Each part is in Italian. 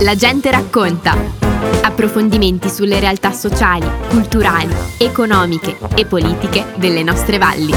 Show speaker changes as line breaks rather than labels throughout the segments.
La gente racconta. Approfondimenti sulle realtà sociali, culturali, economiche e politiche delle nostre valli.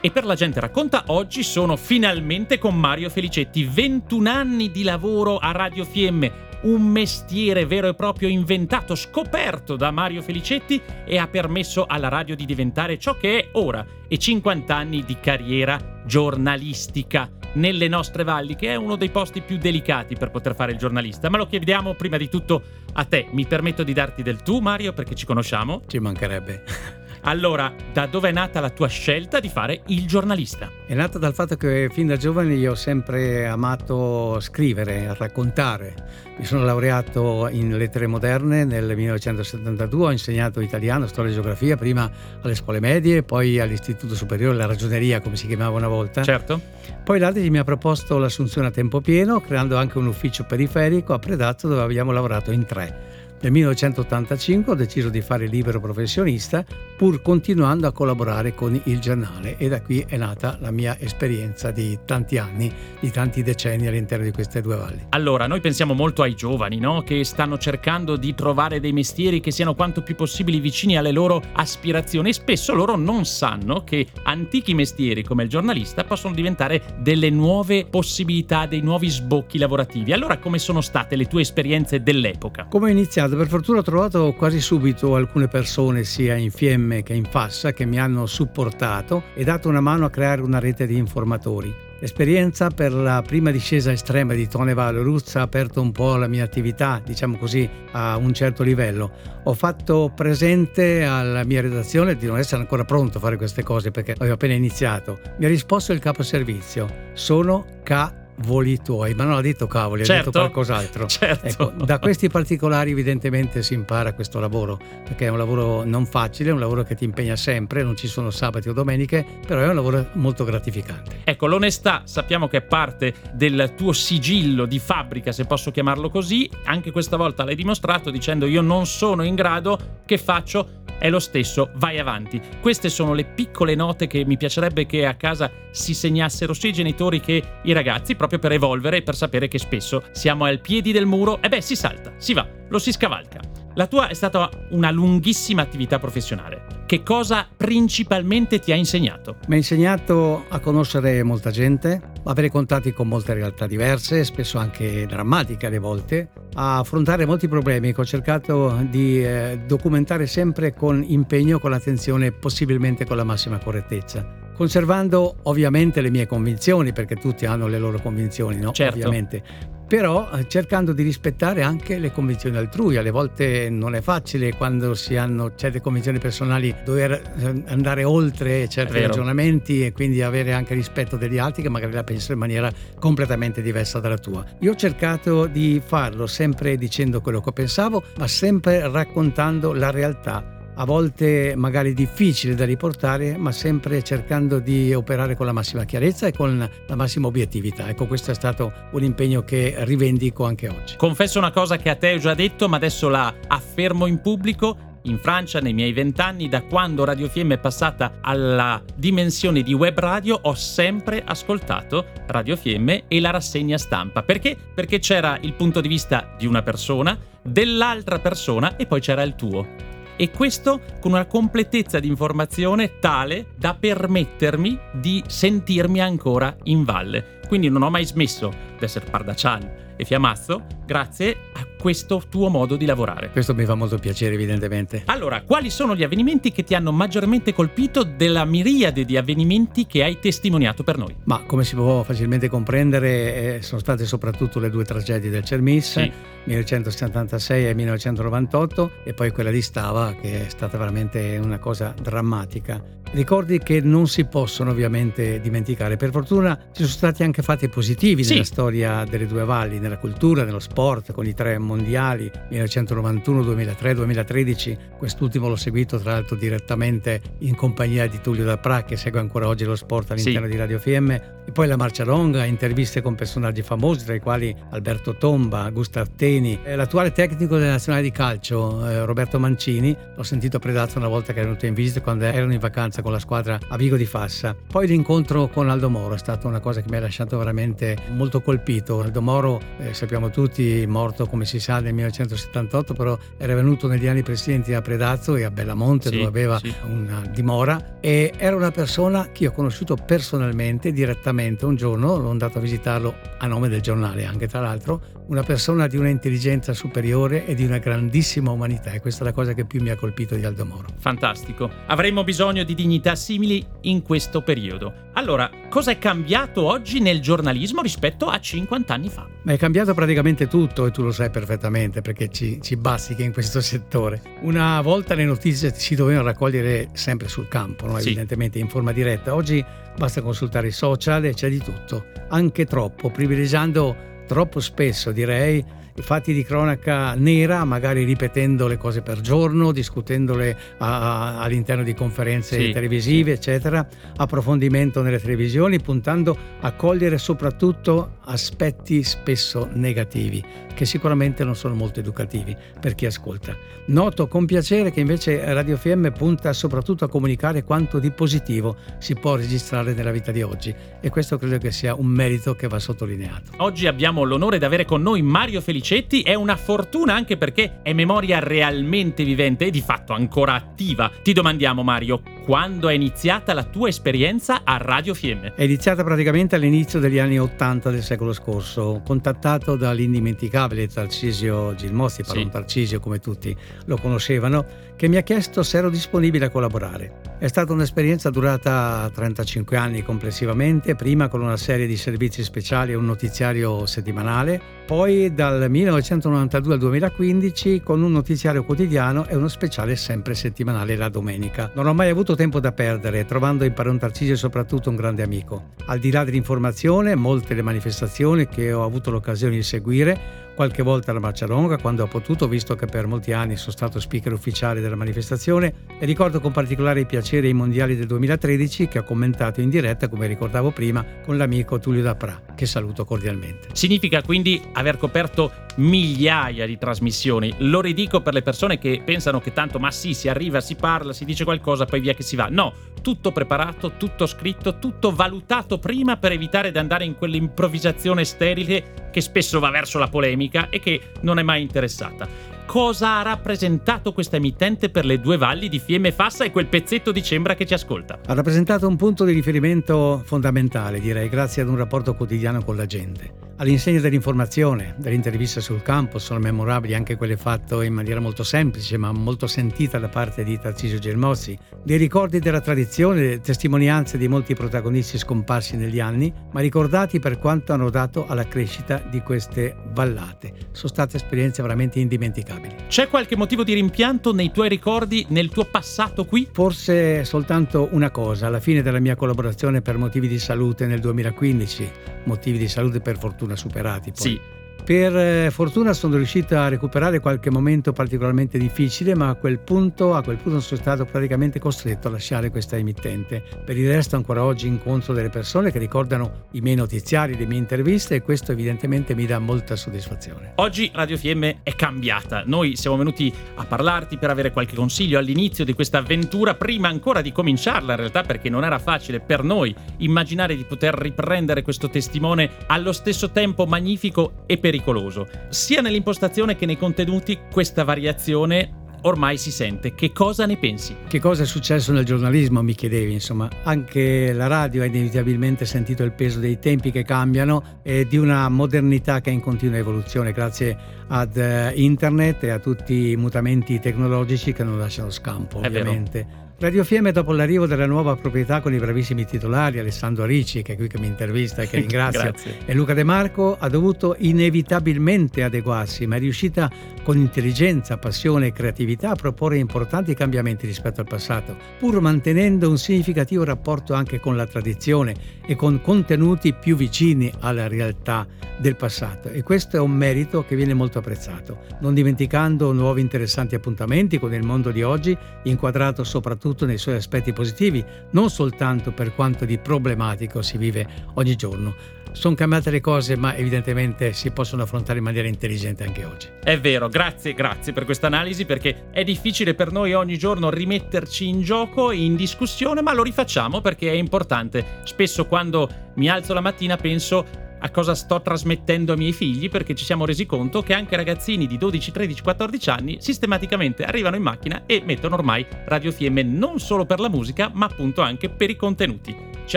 E per la gente racconta, oggi sono finalmente con Mario Felicetti. 21 anni di lavoro a Radio Fiemme, un mestiere vero e proprio inventato, scoperto da Mario Felicetti e ha permesso alla radio di diventare ciò che è ora e 50 anni di carriera giornalistica nelle nostre valli, che è uno dei posti più delicati per poter fare il giornalista. Ma lo chiediamo prima di tutto a te. Mi permetto di darti del tu, Mario, perché ci conosciamo.
Ci mancherebbe.
Allora, da dove è nata la tua scelta di fare il giornalista?
È nata dal fatto che fin da giovane io ho sempre amato scrivere, raccontare. Mi sono laureato in lettere moderne nel 1972, ho insegnato italiano, storia e geografia, prima alle scuole medie, poi all'Istituto Superiore, la ragioneria come si chiamava una volta.
Certo.
Poi l'ADI mi ha proposto l'assunzione a tempo pieno, creando anche un ufficio periferico a Predazzo dove abbiamo lavorato in tre. Nel 1985 ho deciso di fare libero professionista pur continuando a collaborare con il giornale e da qui è nata la mia esperienza di tanti anni, di tanti decenni all'interno di queste due valli.
Allora, noi pensiamo molto ai giovani, no? Che stanno cercando di trovare dei mestieri che siano quanto più possibili vicini alle loro aspirazioni e spesso loro non sanno che antichi mestieri come il giornalista possono diventare delle nuove possibilità, dei nuovi sbocchi lavorativi. Allora, come sono state le tue esperienze dell'epoca?
Come ho iniziato? Per fortuna ho trovato quasi subito alcune persone, sia in Fiemme che in Fassa, che mi hanno supportato e dato una mano a creare una rete di informatori. L'esperienza per la prima discesa estrema di Tone Valoruz ha aperto un po' la mia attività, diciamo così, a un certo livello. Ho fatto presente alla mia redazione di non essere ancora pronto a fare queste cose perché avevo appena iniziato. Mi ha risposto il capo servizio, sono K voli tuoi, ma non ha detto cavoli,
certo,
ha detto qualcos'altro.
Certo.
Ecco, da questi particolari evidentemente si impara questo lavoro, perché è un lavoro non facile, è un lavoro che ti impegna sempre, non ci sono sabati o domeniche, però è un lavoro molto gratificante.
Ecco, l'onestà sappiamo che è parte del tuo sigillo di fabbrica, se posso chiamarlo così, anche questa volta l'hai dimostrato dicendo io non sono in grado, che faccio? È lo stesso, vai avanti. Queste sono le piccole note che mi piacerebbe che a casa si segnassero sia i genitori che i ragazzi, proprio per evolvere e per sapere che spesso siamo al piedi del muro e beh, si salta, si va, lo si scavalca. La tua è stata una lunghissima attività professionale. Che cosa principalmente ti ha insegnato?
Mi ha insegnato a conoscere molta gente, avere contatti con molte realtà diverse, spesso anche drammatiche alle volte, a affrontare molti problemi che ho cercato di eh, documentare sempre con impegno, con attenzione, possibilmente con la massima correttezza conservando ovviamente le mie convinzioni, perché tutti hanno le loro convinzioni, no?
Certo.
Ovviamente. Però eh, cercando di rispettare anche le convinzioni altrui. Alle volte non è facile quando si hanno certe convinzioni personali dover eh, andare oltre certi ragionamenti e quindi avere anche rispetto degli altri che magari la pensano in maniera completamente diversa dalla tua. Io ho cercato di farlo sempre dicendo quello che pensavo, ma sempre raccontando la realtà a volte magari difficile da riportare, ma sempre cercando di operare con la massima chiarezza e con la massima obiettività. Ecco, questo è stato un impegno che rivendico anche oggi.
Confesso una cosa che a te ho già detto, ma adesso la affermo in pubblico. In Francia, nei miei vent'anni, da quando Radio Fiemme è passata alla dimensione di web radio, ho sempre ascoltato Radio Fiemme e la rassegna stampa. Perché? Perché c'era il punto di vista di una persona, dell'altra persona e poi c'era il tuo e questo con una completezza di informazione tale da permettermi di sentirmi ancora in valle. Quindi non ho mai smesso di essere Pardaccian e Fiamazzo grazie a questo tuo modo di lavorare.
Questo mi fa molto piacere evidentemente.
Allora, quali sono gli avvenimenti che ti hanno maggiormente colpito della miriade di avvenimenti che hai testimoniato per noi?
Ma come si può facilmente comprendere eh, sono state soprattutto le due tragedie del Cermis, sì. 1976 e 1998 e poi quella di Stava che è stata veramente una cosa drammatica. Ricordi che non si possono ovviamente dimenticare. Per fortuna ci sono stati anche fatti positivi sì. nella storia delle due valli, nella cultura, nello sport, con i tre mondiali 1991, 2003, 2013. Quest'ultimo l'ho seguito tra l'altro direttamente in compagnia di Tullio Dapra che segue ancora oggi lo sport all'interno sì. di Radio FM. E poi la marcia longa, interviste con personaggi famosi, tra i quali Alberto Tomba, Gustav Teni, l'attuale tecnico della nazionale di calcio, eh, Roberto Mancini. L'ho sentito a Predazzo una volta che è venuto in visita quando erano in vacanza con la squadra a Vigo di Fassa. Poi l'incontro con Aldo Moro è stata una cosa che mi ha lasciato veramente molto colpito. Aldo Moro, eh, sappiamo tutti, morto come si sa nel 1978, però era venuto negli anni precedenti a Predazzo e a Bellamonte sì, dove aveva sì. una dimora e era una persona che io ho conosciuto personalmente, direttamente un giorno, l'ho andato a visitarlo a nome del giornale anche tra l'altro, una persona di una intelligenza superiore e di una grandissima umanità e questa è la cosa che più mi ha colpito di Aldo Moro.
Fantastico. Avremmo bisogno di dignità simili in questo periodo. Allora, cosa è cambiato oggi nel giornalismo rispetto a 50 anni fa?
Ma è cambiato praticamente tutto e tu lo sai perfettamente perché ci, ci bastichi in questo settore. Una volta le notizie si dovevano raccogliere sempre sul campo, no? sì. evidentemente in forma diretta. Oggi basta consultare i social e c'è di tutto, anche troppo, privilegiando troppo spesso direi fatti di cronaca nera, magari ripetendo le cose per giorno, discutendole a, all'interno di conferenze sì, televisive, sì. eccetera, approfondimento nelle televisioni, puntando a cogliere soprattutto aspetti spesso negativi, che sicuramente non sono molto educativi per chi ascolta. Noto con piacere che invece Radio FM punta soprattutto a comunicare quanto di positivo si può registrare nella vita di oggi e questo credo che sia un merito che va sottolineato.
Oggi abbiamo l'onore di avere con noi Mario Felicetti, è una fortuna anche perché è memoria realmente vivente e di fatto ancora attiva. Ti domandiamo Mario, quando è iniziata la tua esperienza a Radio Fiemme?
È iniziata praticamente all'inizio degli anni 80 del secolo scorso, contattato dall'indimenticabile Tarcisio Gilmossi, parlo sì. Tarcisio come tutti lo conoscevano, che mi ha chiesto se ero disponibile a collaborare. È stata un'esperienza durata 35 anni complessivamente, prima con una serie di servizi speciali e un notiziario settimanale, poi dal 1992 al 2015 con un notiziario quotidiano e uno speciale sempre settimanale la domenica. Non ho mai avuto tempo da perdere, trovando in Paron Tarcisio soprattutto un grande amico. Al di là dell'informazione, molte le manifestazioni che ho avuto l'occasione di seguire, qualche volta alla marcia longa quando ho potuto, visto che per molti anni sono stato speaker ufficiale della manifestazione e ricordo con particolare piacere i mondiali del 2013 che ho commentato in diretta, come ricordavo prima, con l'amico Tullio Dapra, che saluto cordialmente.
Significa quindi aver coperto migliaia di trasmissioni. Lo ridico per le persone che pensano che tanto, ma sì, si arriva, si parla, si dice qualcosa, poi via che si va. No, tutto preparato, tutto scritto, tutto valutato prima per evitare di andare in quell'improvvisazione sterile che spesso va verso la polemica e che non è mai interessata cosa ha rappresentato questa emittente per le due valli di Fiemme Fassa e quel pezzetto di Cembra che ci ascolta?
Ha rappresentato un punto di riferimento fondamentale, direi, grazie ad un rapporto quotidiano con la gente. All'insegna dell'informazione, delle interviste sul campo, sono memorabili anche quelle fatte in maniera molto semplice ma molto sentita da parte di Tarcisio Gelmozzi, dei ricordi della tradizione, delle testimonianze di molti protagonisti scomparsi negli anni, ma ricordati per quanto hanno dato alla crescita di queste vallate. Sono state esperienze veramente indimenticabili.
C'è qualche motivo di rimpianto nei tuoi ricordi, nel tuo passato qui?
Forse soltanto una cosa, alla fine della mia collaborazione per motivi di salute nel 2015, motivi di salute per fortuna fortuna superati. Poi.
Sì,
per eh, fortuna sono riuscito a recuperare qualche momento particolarmente difficile, ma a quel punto, a quel punto sono stato praticamente costretto a lasciare questa emittente. Per il resto ancora oggi incontro delle persone che ricordano i miei notiziari, le mie interviste e questo evidentemente mi dà molta soddisfazione.
Oggi Radio FM è cambiata. Noi siamo venuti a parlarti per avere qualche consiglio all'inizio di questa avventura, prima ancora di cominciarla in realtà perché non era facile per noi immaginare di poter riprendere questo testimone allo stesso tempo magnifico e pericoloso pericoloso. Sia nell'impostazione che nei contenuti questa variazione ormai si sente. Che cosa ne pensi?
Che cosa è successo nel giornalismo, mi chiedevi, insomma. Anche la radio ha inevitabilmente sentito il peso dei tempi che cambiano e di una modernità che è in continua evoluzione grazie ad eh, internet e a tutti i mutamenti tecnologici che non lasciano scampo, ovviamente. Radio Fiemme, dopo l'arrivo della nuova proprietà con i bravissimi titolari, Alessandro Ricci, che è qui che mi intervista e che ringrazio, e Luca De Marco, ha dovuto inevitabilmente adeguarsi, ma è riuscita con intelligenza, passione e creatività a proporre importanti cambiamenti rispetto al passato, pur mantenendo un significativo rapporto anche con la tradizione e con contenuti più vicini alla realtà del passato. E questo è un merito che viene molto apprezzato, non dimenticando nuovi interessanti appuntamenti con il mondo di oggi, inquadrato soprattutto soprattutto nei suoi aspetti positivi, non soltanto per quanto di problematico si vive ogni giorno. Sono cambiate le cose, ma evidentemente si possono affrontare in maniera intelligente anche oggi.
È vero, grazie, grazie per questa analisi perché è difficile per noi ogni giorno rimetterci in gioco, in discussione, ma lo rifacciamo perché è importante. Spesso quando mi alzo la mattina penso a cosa sto trasmettendo ai miei figli perché ci siamo resi conto che anche ragazzini di 12, 13, 14 anni sistematicamente arrivano in macchina e mettono ormai Radio FM non solo per la musica ma appunto anche per i contenuti. Ci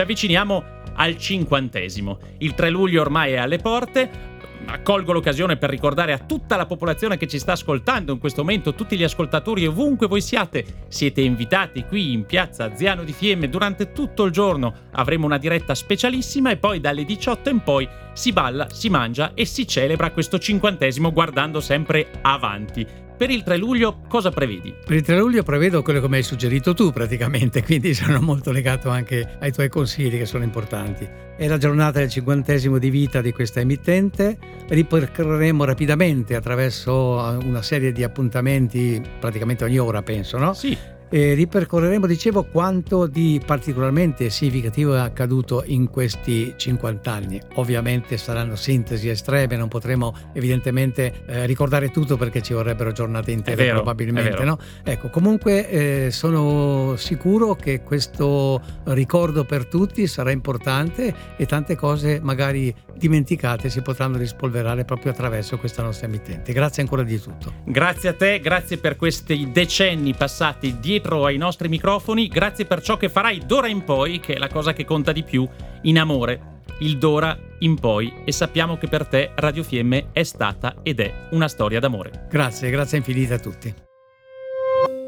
avviciniamo al cinquantesimo. Il 3 luglio ormai è alle porte, Accolgo l'occasione per ricordare a tutta la popolazione che ci sta ascoltando in questo momento, tutti gli ascoltatori ovunque voi siate, siete invitati qui in piazza Aziano di Fiemme durante tutto il giorno. Avremo una diretta specialissima e poi dalle 18 in poi si balla, si mangia e si celebra questo cinquantesimo guardando sempre avanti. Per il 3 luglio cosa prevedi?
Per il 3 luglio prevedo quello che mi hai suggerito tu praticamente, quindi sono molto legato anche ai tuoi consigli che sono importanti. È la giornata del cinquantesimo di vita di questa emittente, ripercorreremo rapidamente attraverso una serie di appuntamenti praticamente ogni ora penso, no?
Sì
e ripercorreremo, dicevo, quanto di particolarmente significativo è accaduto in questi 50 anni. Ovviamente saranno sintesi estreme, non potremo evidentemente eh, ricordare tutto perché ci vorrebbero giornate intere
vero,
probabilmente. No? Ecco, comunque eh, sono sicuro che questo ricordo per tutti sarà importante e tante cose magari dimenticate si potranno rispolverare proprio attraverso questa nostra emittente. Grazie ancora di tutto.
Grazie a te, grazie per questi decenni passati dietro dietro ai nostri microfoni, grazie per ciò che farai d'ora in poi, che è la cosa che conta di più, in amore. Il d'ora in poi e sappiamo che per te Radio Fiemme è stata ed è una storia d'amore.
Grazie, grazie infinite a tutti.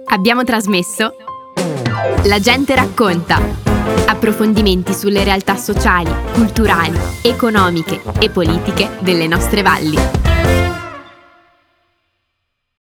Abbiamo trasmesso La gente racconta. Approfondimenti sulle realtà sociali, culturali, economiche e politiche delle nostre valli.